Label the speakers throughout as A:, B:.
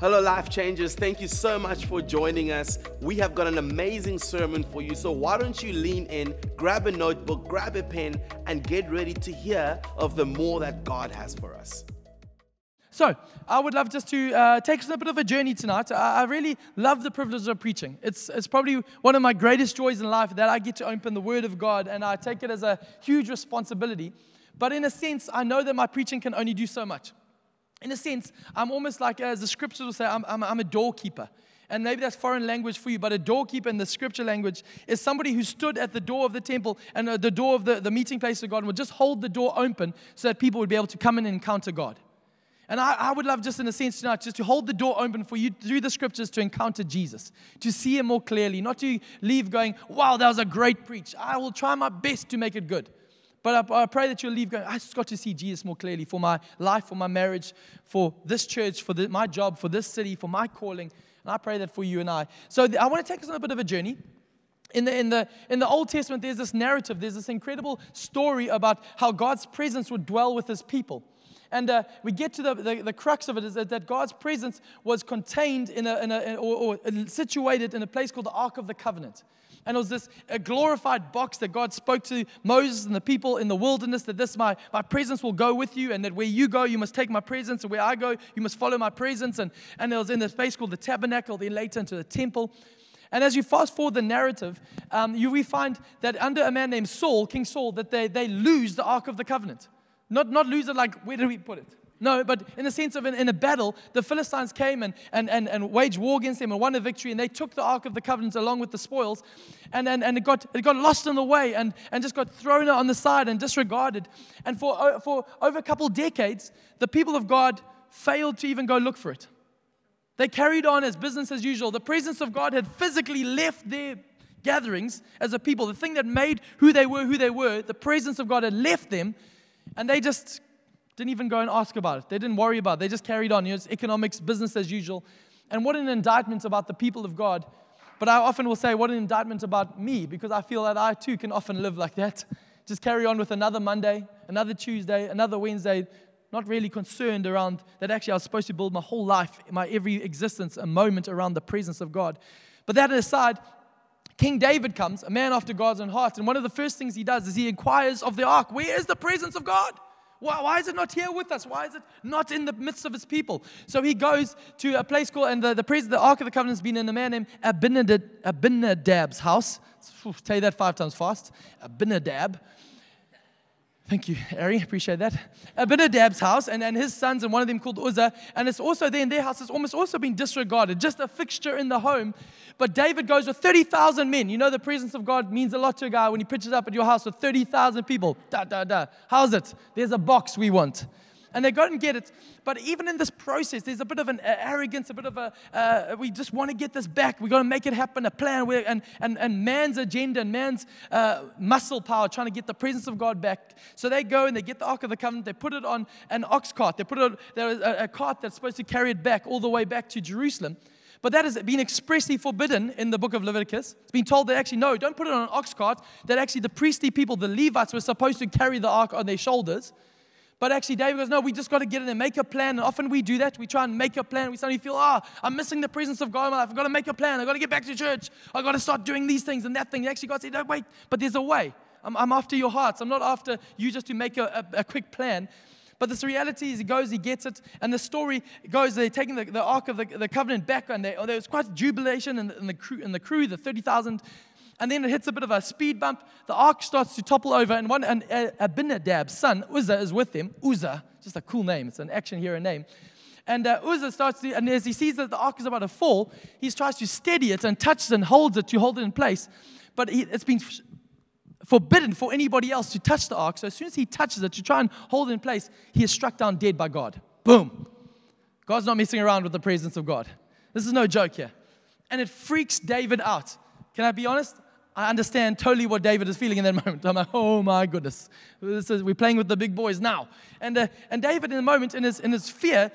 A: Hello, Life Changers. Thank you so much for joining us. We have got an amazing sermon for you. So, why don't you lean in, grab a notebook, grab a pen, and get ready to hear of the more that God has for us.
B: So, I would love just to uh, take us on a bit of a journey tonight. I, I really love the privilege of preaching. It's, it's probably one of my greatest joys in life that I get to open the Word of God, and I take it as a huge responsibility. But in a sense, I know that my preaching can only do so much in a sense, I'm almost like, as the scriptures will say, I'm, I'm, I'm a doorkeeper. And maybe that's foreign language for you, but a doorkeeper in the scripture language is somebody who stood at the door of the temple and uh, the door of the, the meeting place of God and would just hold the door open so that people would be able to come in and encounter God. And I, I, would love, just in a sense tonight, just to hold the door open for you through the scriptures to encounter Jesus, to see Him more clearly, not to leave going, wow, that was a great preach. I will try my best to make it good. But I, I, pray that you'll leave going, I just got to see Jesus more clearly for my life, for my marriage, for this church, for the, my job, for this city, for my calling. And I pray that for you and I. So I want to take us on a bit of a journey. In the, in, the, in the Old Testament, there's this narrative, there's this incredible story about how God's presence would dwell with his people. And uh, we get to the, the, the, crux of it is that, that God's presence was contained in a, in a or, or situated in a place called the Ark of the Covenant. And it was this a glorified box that God spoke to Moses and the people in the wilderness that this, my, my presence will go with you, and that where you go, you must take my presence, and where I go, you must follow my presence. And, and it was in this place called the tabernacle, then later into the temple. And as you fast forward the narrative, um, you, we find that under a man named Saul, King Saul, that they, they lose the Ark of the Covenant. Not, not lose it like, where did we put it? No, but in the sense of in, in, a battle, the Philistines came and, and, and, and waged war against them and won a victory, and they took the Ark of the Covenant along with the spoils, and, and, and it, got, it got lost in the way and, and just got thrown on the side and disregarded. And for, for over a couple decades, the people of God failed to even go look for it. They carried on as business as usual. The presence of God had physically left their gatherings as a people. The thing that made who they were who they were, the presence of God had left them, and they just didn't even go and ask about it. They didn't worry about it. They just carried on. You know, it's economics, business as usual. And what an indictment about the people of God. But I often will say, what an indictment about me, because I feel that I too can often live like that. Just carry on with another Monday, another Tuesday, another Wednesday, not really concerned around that actually I was supposed to build my whole life, my every existence, a moment around the presence of God. But that aside, King David comes, a man after God's own heart, and one of the first things he does is he inquires of the ark, where is the presence of God? Why, why, is it not here with us? Why is it not in the midst of his people? So he goes to a place called, and the, the, president, the Ark of the Covenant has been in a man named Abinadab, Abinadab's house. Tell you that five times fast. Abinadab. Thank you, Ari. Appreciate that. Uh, Abinadab's house and, and his sons, and one of them called Uzzah. And it's also there in their house, it's almost also been disregarded, just a fixture in the home. But David goes with 30,000 men. You know, the presence of God means a lot to a guy when he pitches up at your house with 30,000 people. Da, da, da. How's it? There's a box we want and they go and get it. But even in this process, there's a bit of an arrogance, a bit of a, uh, we just want to get this back. We've got to make it happen, a plan, and, and, and man's agenda and man's uh, muscle power trying to get the presence of God back. So they go and they get the Ark of the Covenant, they put it on an ox cart. They put it on a, a cart that's supposed to carry it back all the way back to Jerusalem. But that has been expressly forbidden in the book of Leviticus. It's been told that actually, no, don't put it on an ox cart. That actually the priestly people, the Levites, were supposed to carry the ark on their shoulders. But actually, David goes, No, we just got to get in and make a plan. And often we do that. We try and make a plan. We suddenly feel, Ah, oh, I'm missing the presence of God in my life. I've got to make a plan. I've got to get back to church. I've got to start doing these things and that thing. And actually, God said, No, wait, but there's a way. I'm, I'm after your hearts. I'm not after you just to make a, a, a quick plan. But this reality is he goes, he gets it, and the story goes, they're taking the, the Ark of the, the Covenant back, and they, there was quite jubilation in the, in the crew, in the, crew, the 30,000 and then it hits a bit of a speed bump. The ark starts to topple over, and one and Abinadab's son Uzzah is with him. Uzzah, just a cool name. It's an action hero name. And uh, Uzzah starts to, and as he sees that the ark is about to fall, he tries to steady it and touches and holds it to hold it in place. But he, it's been forbidden for anybody else to touch the ark. So as soon as he touches it to try and hold it in place, he is struck down dead by God. Boom. God's not messing around with the presence of God. This is no joke here. And it freaks David out. Can I be honest? I understand totally what David is feeling in that moment. I'm like, oh my goodness, is, we're playing with the big boys now. And, uh, and David, in the moment, in his, in his fear,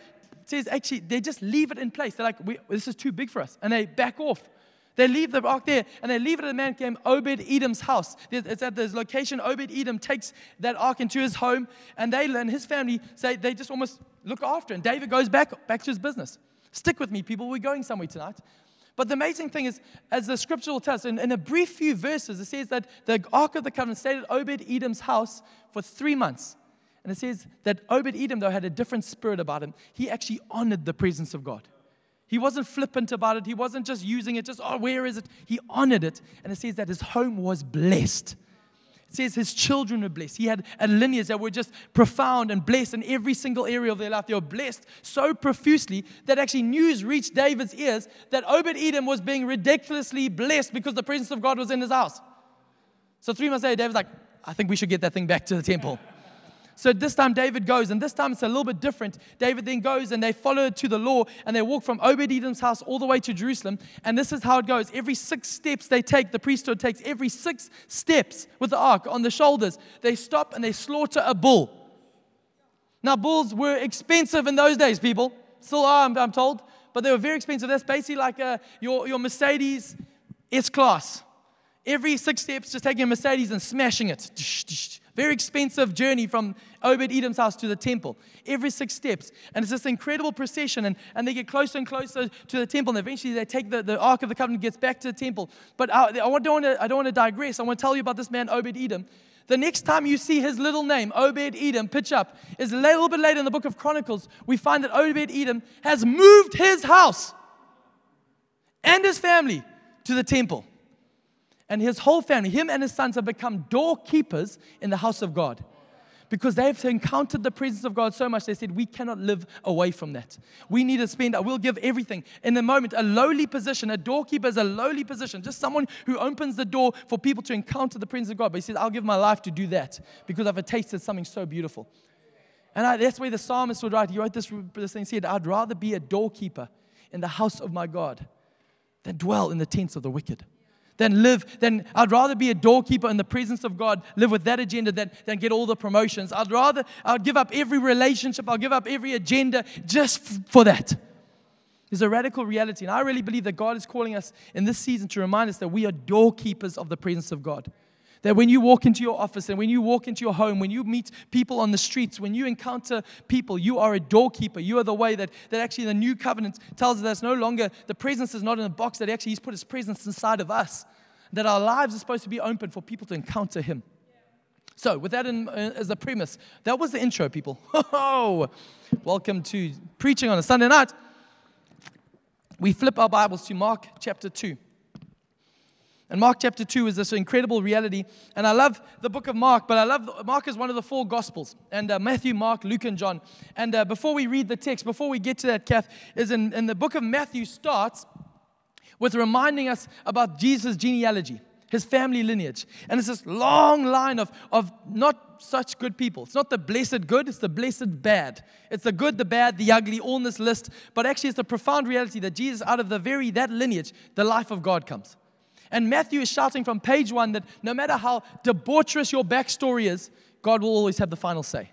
B: says, actually, they just leave it in place. They're like, this is too big for us. And they back off. They leave the ark there and they leave it at a man named Obed Edom's house. It's at this location. Obed Edom takes that ark into his home and they and his family say they just almost look after it. And David goes back, back to his business. Stick with me, people. We're going somewhere tonight. But the amazing thing is, as the scripture will tell us, in, in a brief few verses, it says that the Ark of the Covenant stayed at Obed Edom's house for three months. And it says that Obed Edom, though, had a different spirit about him. He actually honored the presence of God. He wasn't flippant about it. He wasn't just using it, just, oh, where is it? He honored it. And it says that his home was blessed. Says his children were blessed. He had a lineage that were just profound and blessed in every single area of their life. They were blessed so profusely that actually news reached David's ears that Obed Edom was being ridiculously blessed because the presence of God was in his house. So three months later, David's like, I think we should get that thing back to the temple. So this time David goes, and this time it's a little bit different. David then goes and they follow to the law and they walk from Obed Edom's house all the way to Jerusalem. And this is how it goes. Every six steps they take, the priesthood takes every six steps with the ark on the shoulders. They stop and they slaughter a bull. Now, bulls were expensive in those days, people. Still are, I'm, I'm told. But they were very expensive. That's basically like a, uh, your, your Mercedes S Class. Every six steps, just taking a Mercedes and smashing it. Very expensive journey from Obed Edom's house to the temple. Every six steps. And it's this incredible procession. And, and they get closer and closer to the temple. And eventually they take the, the Ark of the Covenant, gets back to the temple. But I, I don't want to I don't want to digress. I want to tell you about this man, Obed Edom. The next time you see his little name, Obed Edom, pitch up, is a little bit later in the book of Chronicles. We find that Obed Edom has moved his house and his family to the temple and his whole family, him and his sons, have become doorkeepers in the house of God. Because they've encountered the presence of God so much, they said, We cannot live away from that. We need to spend, we'll give everything. In the moment, a lowly position, a doorkeeper is a lowly position, just someone who opens the door for people to encounter the presence of God. But he said, I'll give my life to do that because I've tasted something so beautiful. And I, that's where the psalmist would write. He wrote this, this thing, he said, I'd rather be a doorkeeper in the house of my God than dwell in the tents of the wicked than live, then I'd rather be a doorkeeper in the presence of God, live with that agenda than, than get all the promotions. I'd rather, I'd give up every relationship, I'll give up every agenda just f- for that. There's a radical reality. And I really believe that God is calling us in this season to remind us that we are doorkeepers of the presence of God. That when you walk into your office and when you walk into your home, when you meet people on the streets, when you encounter people, you are a doorkeeper. You are the way that, that actually the new covenant tells us that it's no longer, the presence is not in a box, that actually He's put His presence inside of us. That our lives are supposed to be open for people to encounter Him. So, with that in, uh, as a premise, that was the intro, people. Oh, welcome to preaching on a Sunday night. We flip our Bibles to Mark chapter 2. And Mark chapter 2 is this incredible reality. And I love the book of Mark, but I love Mark is one of the four gospels. And uh, Matthew, Mark, Luke, and John. And uh, before we read the text, before we get to that, Kath, is in, in the book of Matthew starts with reminding us about Jesus' genealogy, his family lineage. And it's this long line of, of not such good people. It's not the blessed good, it's the blessed bad. It's the good, the bad, the ugly, all in this list. But actually, it's the profound reality that Jesus, out of the very, that lineage, the life of God comes. And Matthew is shouting from page one that no matter how debaucherous your backstory is, God will always have the final say.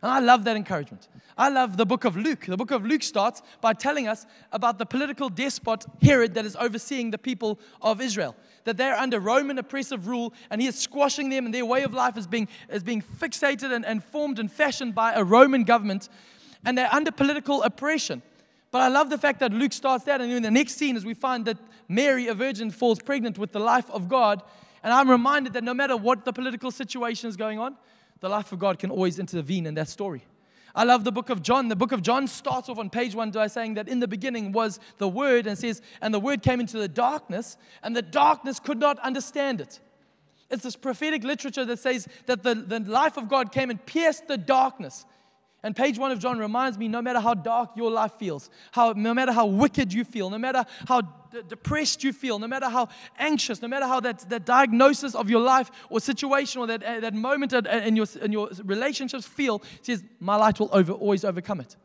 B: And I love that encouragement. I love the book of Luke. The book of Luke starts by telling us about the political despot Herod that is overseeing the people of Israel. That they're under Roman oppressive rule and he is squashing them, and their way of life is being, is being fixated and, and formed and fashioned by a Roman government. And they're under political oppression. But I love the fact that Luke starts that, and in the next scene, as we find that Mary, a virgin, falls pregnant with the life of God. And I'm reminded that no matter what the political situation is going on, the life of God can always intervene in that story. I love the book of John. The book of John starts off on page one by saying that in the beginning was the Word, and says, and the Word came into the darkness, and the darkness could not understand it. It's this prophetic literature that says that the, the life of God came and pierced the darkness. And page one of John reminds me no matter how dark your life feels, how, no matter how wicked you feel, no matter how d- depressed you feel, no matter how anxious, no matter how that, that diagnosis of your life or situation or that, uh, that moment in your, in your relationships feel, says, My light will over, always overcome it.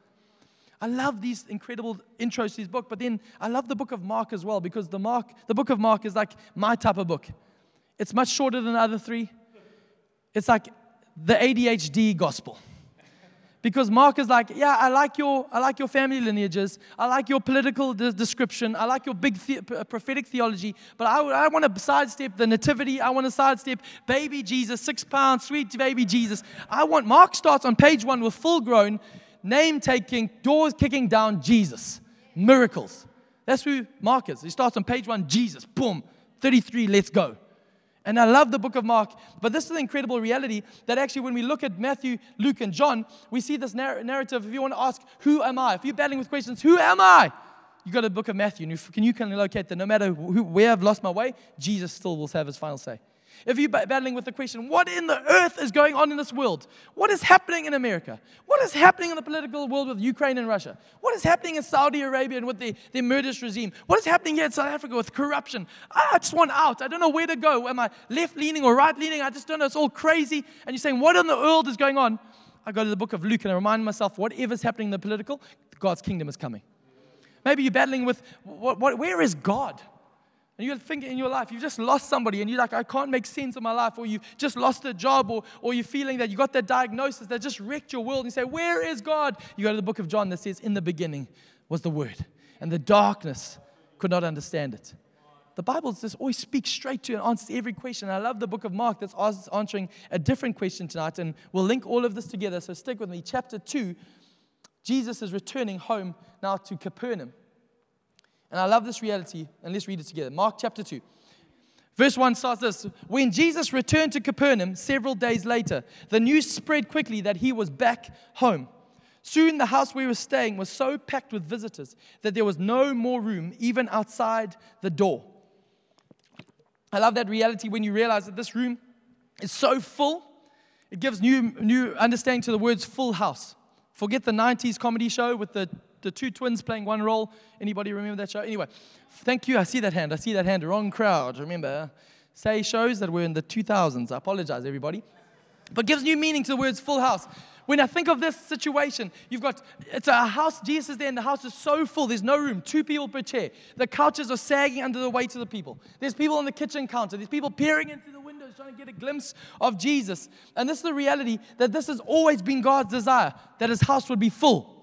B: I love these incredible intros to this book, but then I love the book of Mark as well because the, Mark, the book of Mark is like my type of book. It's much shorter than the other three. It's like the ADHD gospel. Because Mark is like, yeah, I like your, I like your family lineages. I like your political de- description. I like your big the- prophetic theology. But I, I want to sidestep the nativity. I want to sidestep baby Jesus, six pounds, sweet baby Jesus. I want, Mark starts on page one with full grown, name taking, doors kicking down Jesus. miracles. That's who Mark is. He starts on page one, Jesus, boom, 33, let's go. And I love the book of Mark, but this is the incredible reality that actually, when we look at Matthew, Luke, and John, we see this narr- narrative. If you want to ask, Who am I? If you're battling with questions, Who am I? You got a book of Matthew, and you can, you can locate that no matter who, where I've lost my way, Jesus still will have his final say. If you're battling with the question, what in the earth is going on in this world? What is happening in America? What is happening in the political world with Ukraine and Russia? What is happening in Saudi Arabia and with the, the murderous regime? What is happening here in South Africa with corruption? I just want out. I don't know where to go. Am I left leaning or right leaning? I just don't know. It's all crazy. And you're saying, what in the world is going on? I go to the book of Luke and I remind myself, whatever's happening in the political, God's kingdom is coming. Maybe you're battling with, what, what, where is God? And you think in your life, you've just lost somebody and you're like, I can't make sense of my life, or you just lost a job, or, or you're feeling that you got that diagnosis that just wrecked your world. And you say, Where is God? You go to the book of John that says, In the beginning was the Word, and the darkness could not understand it. The Bible just always speaks straight to and answers every question. I love the book of Mark that's answering a different question tonight, and we'll link all of this together. So stick with me. Chapter 2, Jesus is returning home now to Capernaum. And I love this reality, and let's read it together. Mark chapter 2. Verse 1 starts this When Jesus returned to Capernaum several days later, the news spread quickly that he was back home. Soon the house he was staying was so packed with visitors that there was no more room, even outside the door. I love that reality when you realize that this room is so full, it gives new, new understanding to the words full house. Forget the 90s comedy show with the the two twins playing one role. Anybody remember that show? Anyway, thank you. I see that hand. I see that hand. Wrong crowd. Remember, say shows that were in the 2000s. I apologize, everybody. But gives new meaning to the words full house. When I think of this situation, you've got it's a house, Jesus is there, and the house is so full, there's no room, two people per chair. The couches are sagging under the weight of the people. There's people on the kitchen counter, there's people peering into the windows trying to get a glimpse of Jesus. And this is the reality that this has always been God's desire, that his house would be full.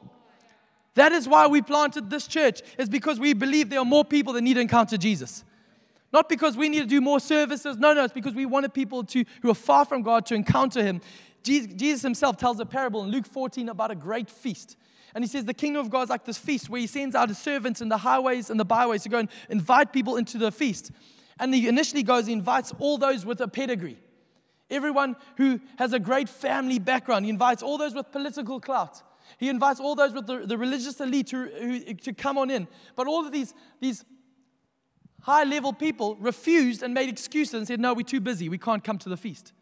B: That is why we planted this church, is because we believe there are more people that need to encounter Jesus. Not because we need to do more services. No, no, it's because we wanted people to, who are far from God to encounter Him. Jesus, himself tells a parable in Luke 14 about a great feast. And he says the kingdom of God is like this feast where he sends out his servants in the highways and the byways to go and invite people into the feast. And he initially goes, he invites all those with a pedigree. Everyone who has a great family background. He invites all those with political clout. He invites all those with the, the religious elite to, who, to come on in. But all of these, these high level people refused and made excuses and said, No, we're too busy. We can't come to the feast.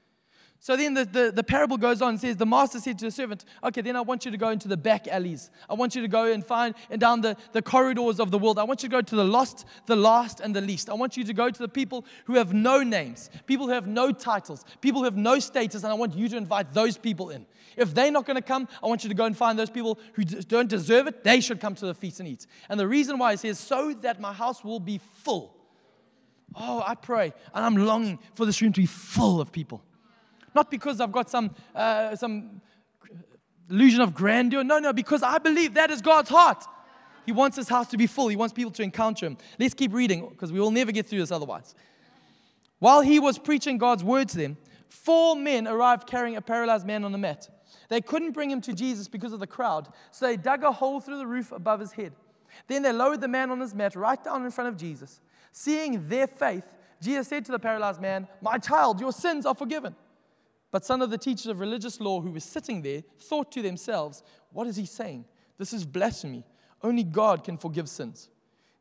B: So then the, the, the, parable goes on and says, The master said to the servant, Okay, then I want you to go into the back alleys. I want you to go and find and down the, the corridors of the world. I want you to go to the lost, the last, and the least. I want you to go to the people who have no names, people who have no titles, people who have no status, and I want you to invite those people in. If they're not going to come, I want you to go and find those people who don't deserve it. They should come to the feast and eat. And the reason why it says, So that my house will be full. Oh, I pray, and I'm longing for this room to be full of people. Not because I've got some, uh, some illusion of grandeur. No, no, because I believe that is God's heart. He wants his house to be full. He wants people to encounter him. Let's keep reading because we will never get through this otherwise. While he was preaching God's word to them, four men arrived carrying a paralyzed man on a mat. They couldn't bring him to Jesus because of the crowd, so they dug a hole through the roof above his head. Then they lowered the man on his mat right down in front of Jesus. Seeing their faith, Jesus said to the paralyzed man, My child, your sins are forgiven. But some of the teachers of religious law who were sitting there thought to themselves, What is he saying? This is blasphemy. Only God can forgive sins.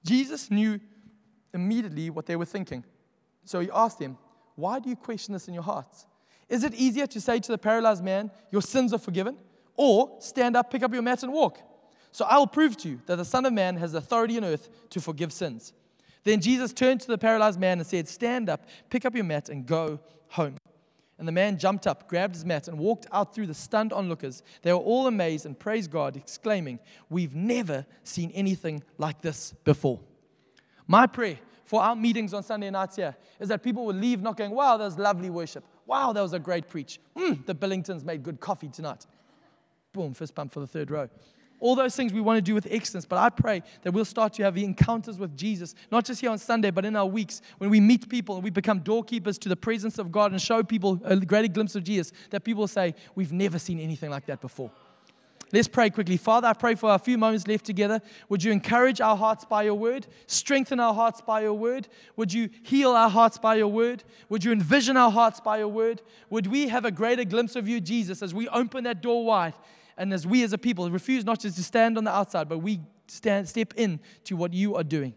B: Jesus knew immediately what they were thinking. So he asked them, Why do you question this in your hearts? Is it easier to say to the paralyzed man, Your sins are forgiven? Or stand up, pick up your mat, and walk? So I will prove to you that the Son of Man has authority on earth to forgive sins. Then Jesus turned to the paralyzed man and said, Stand up, pick up your mat, and go home. And the man jumped up, grabbed his mat, and walked out through the stunned onlookers. They were all amazed and praised God, exclaiming, We've never seen anything like this before. My prayer for our meetings on Sunday nights here is that people will leave not going, Wow, that was lovely worship. Wow, that was a great preach. Mm, the Billingtons made good coffee tonight. Boom, fist bump for the third row all those things we want to do with excellence. But I pray that we'll start to have the encounters with Jesus, not just here on Sunday, but in our weeks when we meet people and we become doorkeepers to the presence of God and show people a greater glimpse of Jesus, that people say, We've never seen anything like that before. Let's pray quickly. Father, I pray for a few moments left together. Would you encourage our hearts by your word? Strengthen our hearts by your word? Would you heal our hearts by your word? Would you envision our hearts by your word? Would we have a greater glimpse of you, Jesus, as we open that door wide and as we as a people refuse not just to stand on the outside, but we stand, step in to what you are doing?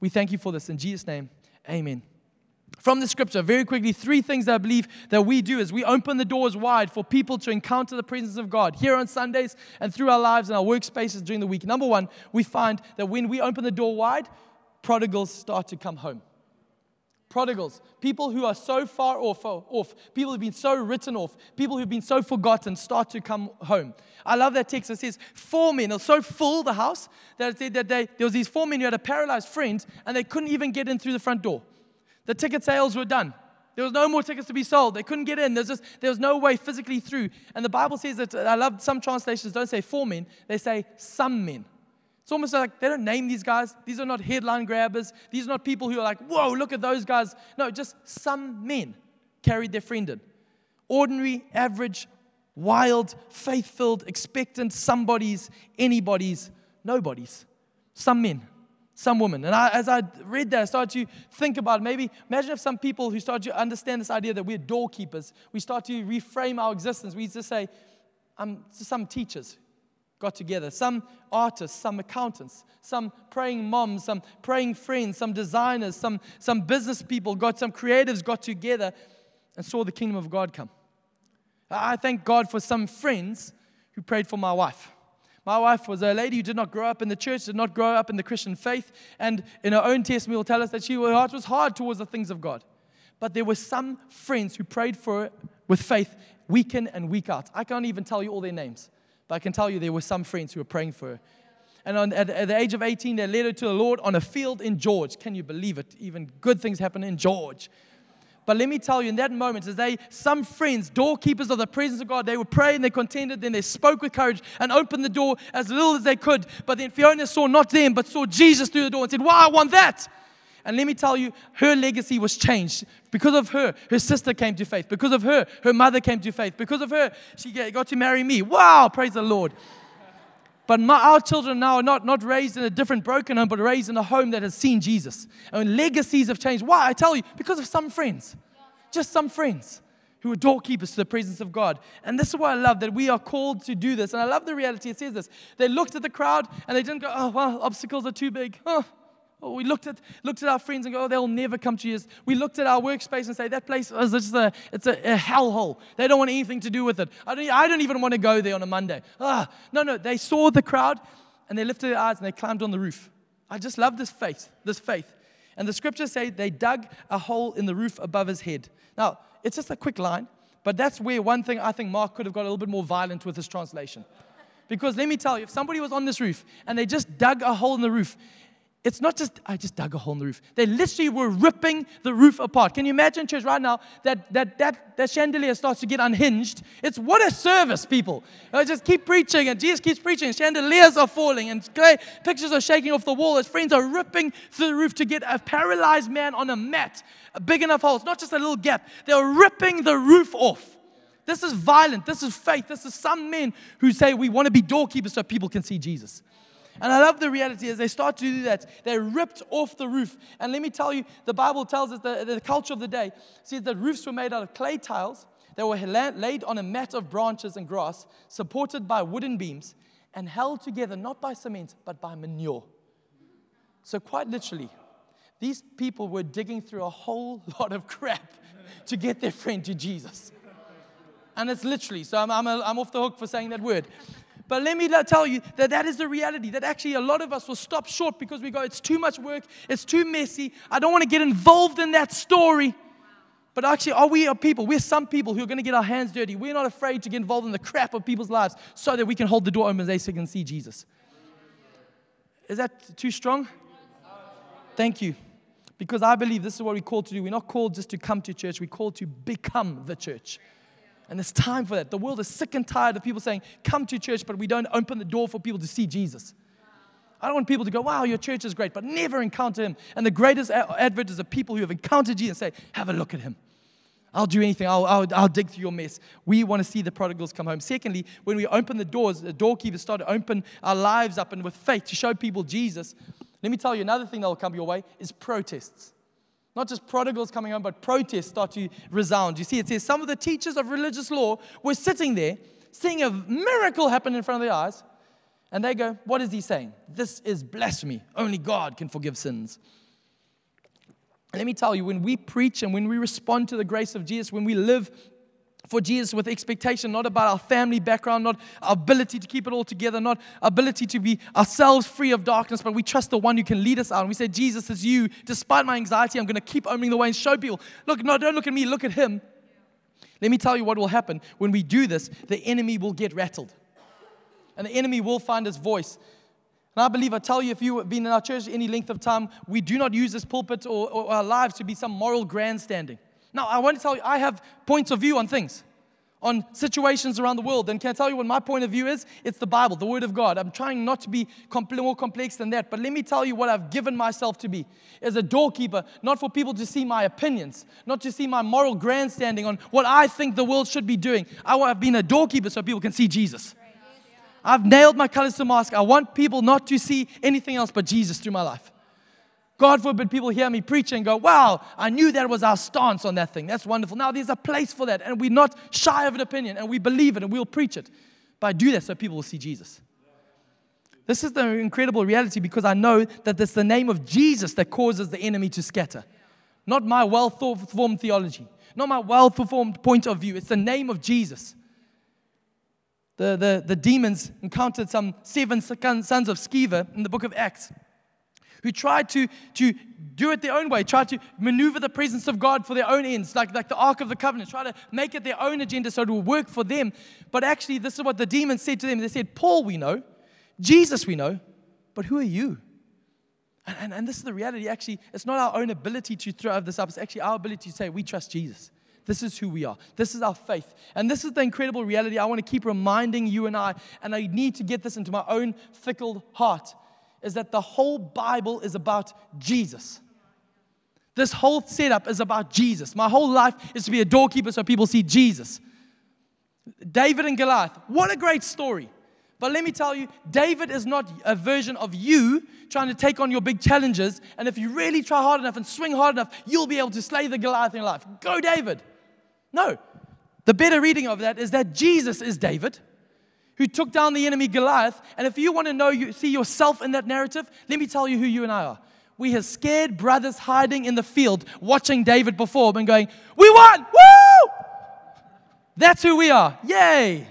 B: We thank you for this. In Jesus' name, amen from the scripture, very quickly, three things that I believe that we do is we open the doors wide for people to encounter the presence of God here on Sundays and through our lives and our workspaces during the week. Number one, we find that when we open the door wide, prodigals start to come home. Prodigals, people who are so far off, off, people who've been so written off, people who've been so forgotten start to come home. I love that text. It says, Four men, was so full, the house, that it said that they, there was these four men who had a paralyzed friend and they couldn't even get in through the front door. The ticket sales were done. There was no more tickets to be sold. They couldn't get in. There's just, there was no way physically through. And the Bible says that, I love some translations don't say four men, they say some men. It's almost like they don't name these guys. These are not headline grabbers. These are not people who are like, whoa, look at those guys. No, just some men carried their friend in. Ordinary, average, wild, faith filled, expectant somebodies, anybody's, nobody's. Some men some women. And I, as I read that, I started to think about maybe, imagine if some people who start to understand this idea that we're doorkeepers, we start to reframe our existence. We just say, um, some teachers got together, some artists, some accountants, some praying moms, some praying friends, some designers, some, some business people got, some creatives got together and saw the kingdom of God come. I thank God for some friends who prayed for my wife. My wife was a lady who did not grow up in the church, did not grow up in the Christian faith, and in her own testimony will tell us that she, her heart was hard towards the things of God. But there were some friends who prayed for her with faith week in and week out. I can't even tell you all their names, but I can tell you there were some friends who were praying for her. And on, at, at, the age of 18, they led her to the Lord on a field in George. Can you believe it? Even good things happen in George. But let me tell you, in that moment, as they, some friends, doorkeepers of the presence of God, they would pray and they contended, then they spoke with courage and opened the door as little as they could. But then Fiona saw not them, but saw Jesus through the door and said, Wow, I want that. And let me tell you, her legacy was changed. Because of her, her sister came to faith. Because of her, her mother came to faith. Because of her, she got to marry me. Wow, praise the Lord. But my, our children now are not, not raised in a different broken home, but raised in a home that has seen Jesus. And legacies have changed. Why? I tell you, because of some friends. Just some friends who are doorkeepers to the presence of God. And this is why I love that we are called to do this. And I love the reality it says this. They looked at the crowd and they didn't go, oh, well, obstacles are too big. Oh, Oh, we looked at, looked at our friends and go, oh, they'll never come to Jesus. We looked at our workspace and say, that place is just a, it's a, a hellhole. They don't want anything to do with it. I don't, I don't even want to go there on a Monday. Ah, no, no. They saw the crowd and they lifted their eyes and they climbed on the roof. I just love this faith, this faith. And the scriptures say they dug a hole in the roof above his head. Now, it's just a quick line, but that's where one thing I think Mark could have got a little bit more violent with his translation. Because let me tell you, if somebody was on this roof and they just dug a hole in the roof, it's not just, I just dug a hole in the roof. They literally were ripping the roof apart. Can you imagine, church, right now, that that, that, that chandelier starts to get unhinged? It's what a service, people. I just keep preaching, and Jesus keeps preaching. Chandeliers are falling, and clay, pictures are shaking off the wall. His friends are ripping through the roof to get a paralyzed man on a mat, a big enough hole. It's not just a little gap. They're ripping the roof off. This is violent. This is faith. This is some men who say we want to be doorkeepers so people can see Jesus. And I love the reality as they start to do that, they're ripped off the roof. And let me tell you, the Bible tells us that the culture of the day says that roofs were made out of clay tiles. that were laid on a mat of branches and grass, supported by wooden beams, and held together not by cement, but by manure. So, quite literally, these people were digging through a whole lot of crap to get their friend to Jesus. And it's literally, so I'm, I'm, I'm off the hook for saying that word. But let me tell you that that is the reality. That actually a lot of us will stop short because we go, it's too much work, it's too messy. I don't want to get involved in that story. But actually, are we a people? We're some people who are going to get our hands dirty. We're not afraid to get involved in the crap of people's lives so that we can hold the door open and they can see Jesus. Is that too strong? Thank you. Because I believe this is what we're called to do. We're not called just to come to church, we're called to become the church. And it's time for that. The world is sick and tired of people saying, come to church, but we don't open the door for people to see Jesus. I don't want people to go, wow, your church is great, but never encounter him. And the greatest advert is the people who have encountered Jesus and say, have a look at him. I'll do anything. I'll, I'll, I'll dig through your mess. We want to see the prodigals come home. Secondly, when we open the doors, the doorkeepers start to open our lives up and with faith to show people Jesus. Let me tell you another thing that will come your way is protests. Not just prodigals coming home, but protests start to resound. You see, it says some of the teachers of religious law were sitting there, seeing a miracle happen in front of their eyes, and they go, What is he saying? This is blasphemy. Only God can forgive sins. Let me tell you, when we preach and when we respond to the grace of Jesus, when we live for Jesus with expectation, not about our family background, not our ability to keep it all together, not ability to be ourselves free of darkness, but we trust the one who can lead us out. And we say, Jesus is you. Despite my anxiety, I'm going to keep opening the way and show people, look, no, don't look at me, look at him. Let me tell you what will happen when we do this the enemy will get rattled. And the enemy will find his voice. And I believe, I tell you, if you've been in our church any length of time, we do not use this pulpit or, or our lives to be some moral grandstanding. Now, I want to tell you, I have points of view on things, on situations around the world. And can I tell you what my point of view is? It's the Bible, the Word of God. I'm trying not to be more complex than that. But let me tell you what I've given myself to be as a doorkeeper, not for people to see my opinions, not to see my moral grandstanding on what I think the world should be doing. I want to have been a doorkeeper so people can see Jesus. I've nailed my colors to mask. I want people not to see anything else but Jesus through my life. God forbid people hear me preach and go, wow, I knew that was our stance on that thing. That's wonderful. Now there's a place for that, and we're not shy of an opinion, and we believe it, and we'll preach it. But I do that so people will see Jesus. This is the incredible reality because I know that it's the name of Jesus that causes the enemy to scatter. Not my well formed theology, not my well formed point of view. It's the name of Jesus the, the, the demons encountered some seven sons of Sceva in the book of Acts who tried to, to do it their own way, tried to maneuver the presence of God for their own ends, like, like the Ark of the Covenant, try to make it their own agenda so it will work for them. But actually, this is what the demons said to them. They said, Paul, we know, Jesus, we know, but who are you? And, and, and this is the reality. Actually, it's not our own ability to throw this up, it's actually our ability to say, we trust Jesus. This is who we are. This is our faith. And this is the incredible reality I want to keep reminding you and I, and I need to get this into my own fickle heart, is that the whole Bible is about Jesus. This whole setup is about Jesus. My whole life is to be a doorkeeper so people see Jesus. David and Goliath, what a great story. But let me tell you, David is not a version of you trying to take on your big challenges. And if you really try hard enough and swing hard enough, you'll be able to slay the Goliath in your life. Go, David. No. The better reading of that is that Jesus is David who took down the enemy Goliath. And if you want to know, you see yourself in that narrative, let me tell you who you and I are. We have scared brothers hiding in the field, watching David perform and going, We won! Woo! That's who we are. Yay!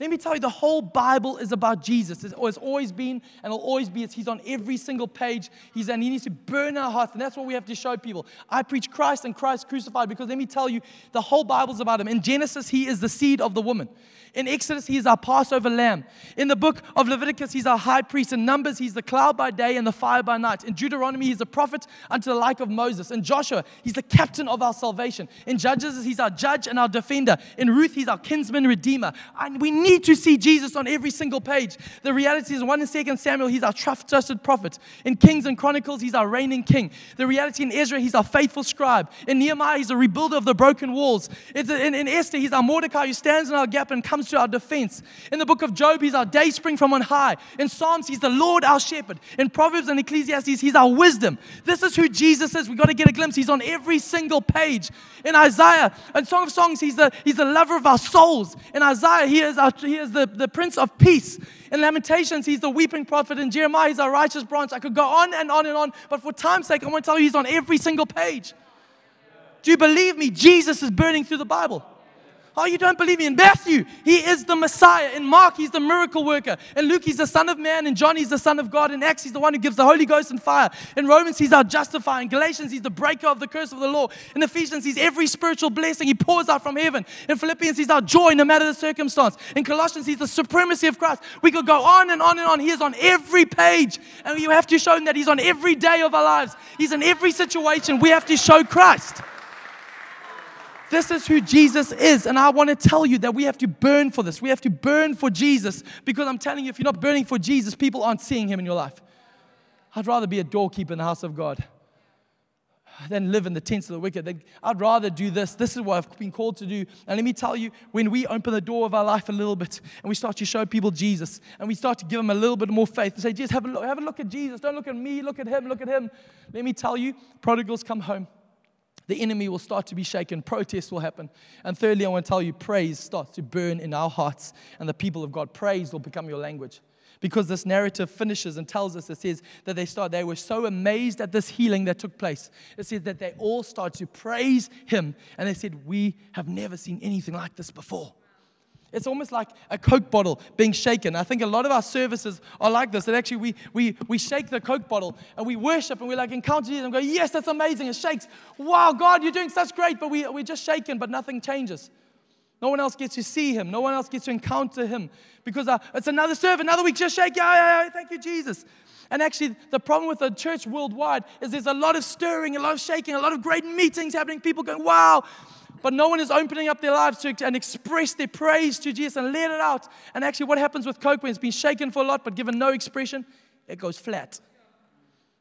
B: Let me tell you, the whole Bible is about Jesus. It's always been and will always be. He's on every single page. He's and he needs to burn our hearts, and that's what we have to show people. I preach Christ and Christ crucified because let me tell you, the whole Bible's about him. In Genesis, he is the seed of the woman. In Exodus, he is our Passover lamb. In the book of Leviticus, he's our high priest. In Numbers, he's the cloud by day and the fire by night. In Deuteronomy, he's a prophet unto the like of Moses. In Joshua, he's the captain of our salvation. In Judges, he's our judge and our defender. In Ruth, he's our kinsman redeemer. And we need to see Jesus on every single page. The reality is, one in Second Samuel, he's our trusted prophet. In Kings and Chronicles, he's our reigning king. The reality in Ezra, he's our faithful scribe. In Nehemiah, he's a rebuilder of the broken walls. In Esther, he's our Mordecai who stands in our gap and comes comes to our defense. In the book of Job, he's our day spring from on high. In Psalms, he's the Lord our shepherd. In Proverbs and Ecclesiastes, he's our wisdom. This is who Jesus is. We've got to get a glimpse. He's on every single page. In Isaiah and Song of Songs, he's the, he's the lover of our souls. In Isaiah, he is, our, he is the, the Prince of Peace. In Lamentations, he's the weeping prophet. In Jeremiah, he's our righteous branch. I could go on and on and on, but for time's sake, I want to tell you he's on every single page. Do you believe me? Jesus is burning through the Bible. Oh, you don't believe me? In Matthew, he is the Messiah. In Mark, he's the miracle worker. In Luke, he's the Son of Man. In John, he's the Son of God. In Acts, he's the one who gives the Holy Ghost and fire. In Romans, he's our justifier. In Galatians, he's the breaker of the curse of the law. In Ephesians, he's every spiritual blessing he pours out from heaven. In Philippians, he's our joy no matter the circumstance. In Colossians, he's the supremacy of Christ. We could go on and on and on. He is on every page. And you have to show him that he's on every day of our lives. He's in every situation. We have to show Christ. This is who Jesus is. And I want to tell you that we have to burn for this. We have to burn for Jesus because I'm telling you, if you're not burning for Jesus, people aren't seeing him in your life. I'd rather be a doorkeeper in the house of God. than live in the tents of the wicked. I'd rather do this. This is what I've been called to do. And let me tell you, when we open the door of our life a little bit and we start to show people Jesus and we start to give them a little bit more faith and say, just have a look, have a look at Jesus. Don't look at me, look at him, look at him. Let me tell you, prodigals come home. The enemy will start to be shaken, protests will happen. And thirdly, I want to tell you, praise starts to burn in our hearts, and the people of God, praise will become your language. Because this narrative finishes and tells us it says that they start they were so amazed at this healing that took place. It says that they all started to praise him. And they said we have never seen anything like this before it's almost like a Coke bottle being shaken. I think a lot of our services are like this. That actually we, we, we shake the Coke bottle and we worship and we like encounter Jesus and go, Yes, that's amazing. It shakes. Wow, God, you're doing such great. But we, we're just shaken, but nothing changes. No one else gets to see him. No one else gets to encounter him because uh, it's another serve, another week, just shake. Yeah, yeah, yeah, thank you, Jesus. And actually, the problem with the church worldwide is there's a lot of stirring, a lot of shaking, a lot of great meetings happening, people going, wow. But no one is opening up their lives to and express their praise to Jesus and let it out. And actually, what happens with Coke when it's been shaken for a lot but given no expression? It goes flat.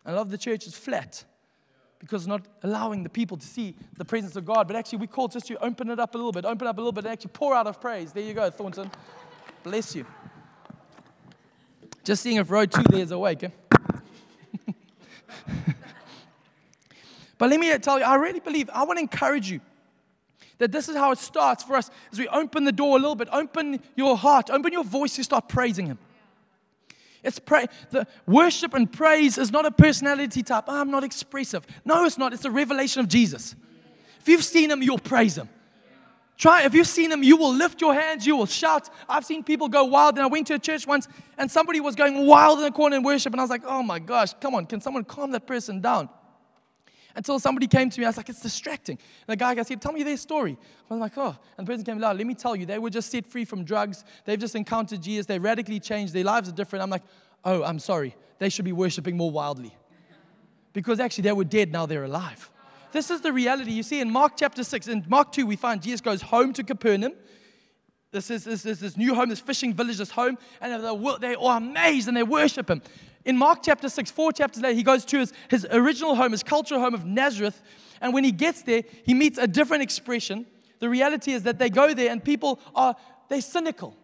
B: A lot of the church is flat because not allowing the people to see the presence of God. But actually, we call just to open it up a little bit, open up a little bit, and actually pour out of praise. There you go, Thornton. Bless you. Just seeing if row two there is awake. Eh? but let me tell you, I really believe, I want to encourage you that this is how it starts for us as we open the door a little bit, open your heart, open your voice to start praising Him. It's pray. The worship and praise is not a personality type. Oh, I'm not expressive. No, it's not. It's a revelation of Jesus. If you've seen him, you'll praise him. Try, if you've seen him, you will lift your hands, you will shout. I've seen people go wild. And I went to a church once and somebody was going wild in the corner in worship. And I was like, oh my gosh, come on, can someone calm that person down? Until somebody came to me, I was like, it's distracting. And the guy I said, tell me their story. I was like, oh. And the person came, let me tell you, they were just set free from drugs. They've just encountered Jesus. They radically changed. Their lives are different. I'm like, oh, I'm sorry. They should be worshiping more wildly. Because actually, they were dead, now they're alive. This is the reality. You see, in Mark chapter 6, in Mark 2, we find Jesus goes home to Capernaum. This is this, this, this new home, this fishing village, this home, and they're, they're all amazed and they worship him. In Mark chapter 6, four chapters later, he goes to his, his original home, his cultural home of Nazareth. And when he gets there, he meets a different expression. The reality is that they go there and people are, they're cynical.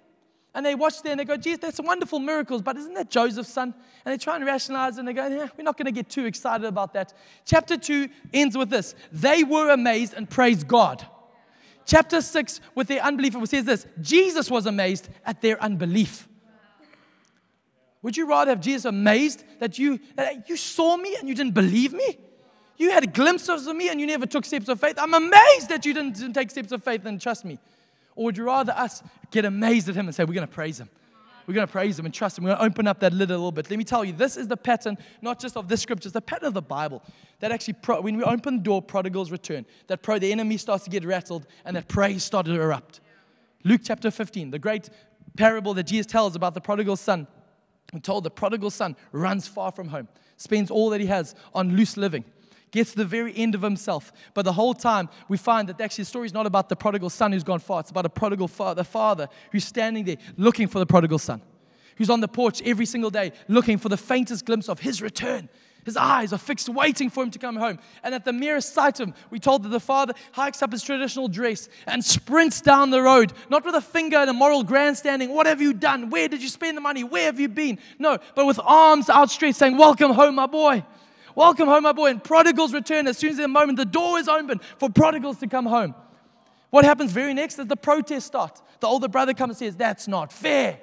B: And they watch there and they go, geez, that's wonderful miracles, but isn't that Joseph's son? And they try and rationalize and they go, yeah, we're not going to get too excited about that. Chapter 2 ends with this They were amazed and praised God. Chapter 6, with their unbelief, it says this Jesus was amazed at their unbelief. Would you rather have Jesus amazed that you, that you saw me and you didn't believe me? You had glimpses of me and you never took steps of faith. I'm amazed that you didn't, didn't take steps of faith and trust me. Or would you rather us get amazed at him and say, We're going to praise him? We're going to praise him and trust him. We're going to open up that lid a little bit. Let me tell you, this is the pattern, not just of this scripture, it's the pattern of the Bible. That actually, pro- when we open the door, prodigals return. That pro- the enemy starts to get rattled and that praise started to erupt. Luke chapter 15, the great parable that Jesus tells about the prodigal son. We're told the prodigal son runs far from home, spends all that he has on loose living, gets to the very end of himself. But the whole time, we find that actually the story is not about the prodigal son who's gone far. It's about a prodigal father, father who's standing there looking for the prodigal son, who's on the porch every single day looking for the faintest glimpse of his return. His eyes are fixed, waiting for him to come home. And at the merest sight of him, we told that the father hikes up his traditional dress and sprints down the road, not with a finger and a moral grandstanding. What have you done? Where did you spend the money? Where have you been? No, but with arms outstretched, saying, Welcome home, my boy. Welcome home, my boy. And prodigals return as soon as the moment the door is open for prodigals to come home. What happens very next is the protest starts. The older brother comes and says, That's not fair.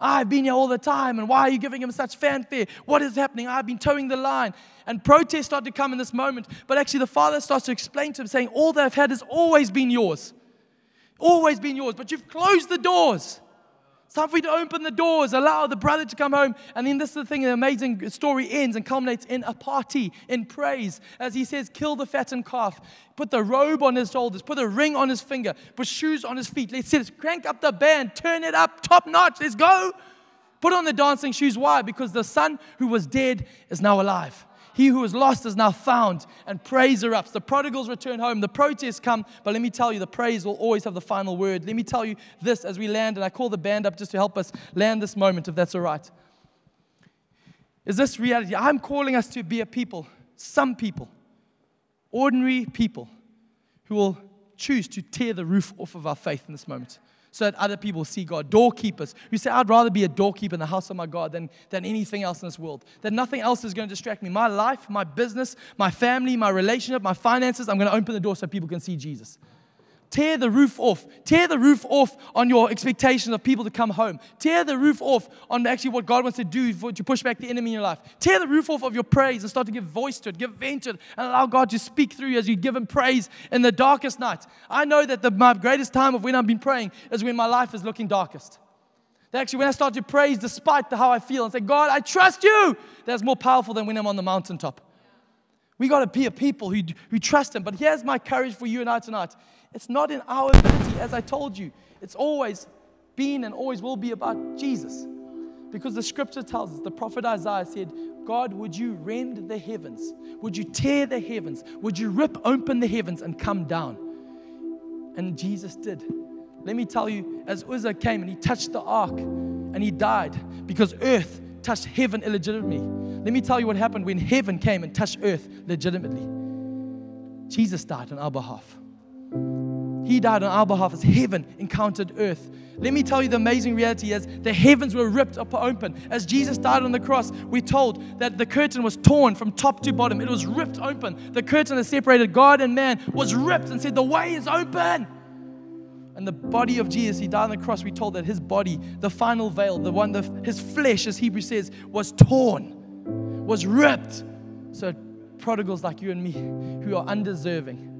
B: I've been here all the time, and why are you giving him such fanfare? What is happening? I've been toeing the line. And protests start to come in this moment. But actually, the father starts to explain to him, saying, All that I've had has always been yours. Always been yours, but you've closed the doors. Time for you to open the doors, allow the brother to come home. And then this is the thing, the amazing story ends and culminates in a party, in praise. As he says, kill the fattened calf, put the robe on his shoulders, put a ring on his finger, put shoes on his feet. Let's, let's crank up the band, turn it up, top notch, let's go. Put on the dancing shoes. Why? Because the son who was dead is now alive. He who was lost is now found, and praise erupts. The prodigals return home, the protests come, but let me tell you, the praise will always have the final word. Let me tell you this as we land, and I call the band up just to help us land this moment, if that's all right. Is this reality? I'm calling us to be a people, some people, ordinary people who will choose to tear the roof off of our faith in this moment so that other people see God. Doorkeepers who say, I'd rather be a doorkeeper in the house of my God than, than anything else in this world. That nothing else is going to distract me. My life, my business, my family, my relationship, my finances, I'm going to open the door so people can see Jesus. Tear the roof off. Tear the roof off on your expectation of people to come home. Tear the roof off on actually what God wants to do for, to push back the enemy in your life. Tear the roof off of your praise and start to give voice to it, give vent to it, and allow God to speak through you as you give Him praise in the darkest night. I know that the, my greatest time of when I've been praying is when my life is looking darkest. That actually, when I start to praise despite the, how I feel and say, God, I trust you, that's more powerful than when I'm on the mountaintop. We got to be a people who, who trust Him. But here's my courage for you and I tonight it's not in our ability, as I told you. It's always been and always will be about Jesus. Because the scripture tells us, the prophet Isaiah said, God, would you rend the heavens? Would you tear the heavens? Would you rip open the heavens and come down? And Jesus did. Let me tell you, as Uzzah came and he touched the ark and he died because earth touched heaven illegitimately. Let me tell you what happened when heaven came and touched earth legitimately. Jesus died on our behalf. He died on our behalf as heaven encountered earth. Let me tell you the amazing reality is the heavens were ripped up open. As Jesus died on the cross, we're told that the curtain was torn from top to bottom. It was ripped open. The curtain that separated God and man was ripped and said, The way is open. And the body of Jesus, he died on the cross. We're told that his body, the final veil, the one, the, his flesh, as Hebrew says, was torn, was ripped. So prodigals like you and me, who are undeserving,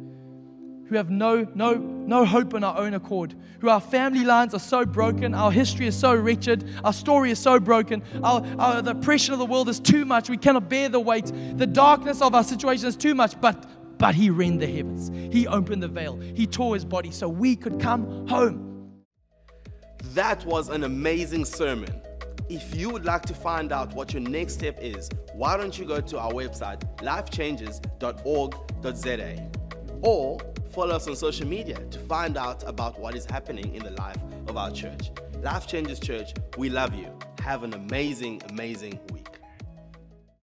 B: who have no, no, no hope in our own accord, who our family lines are so broken, our history is so wretched, our story is so broken, our, our, the oppression of the world is too much, we cannot bear the weight, the darkness of our situation is too much, but but he rent the heavens. He opened the veil. He tore his body so we could come home.
A: That was an amazing sermon. If you would like to find out what your next step is, why don't you go to our website, lifechanges.org.za, or follow us on social media to find out about what is happening in the life of our church. Life Changes Church, we love you. Have an amazing, amazing week.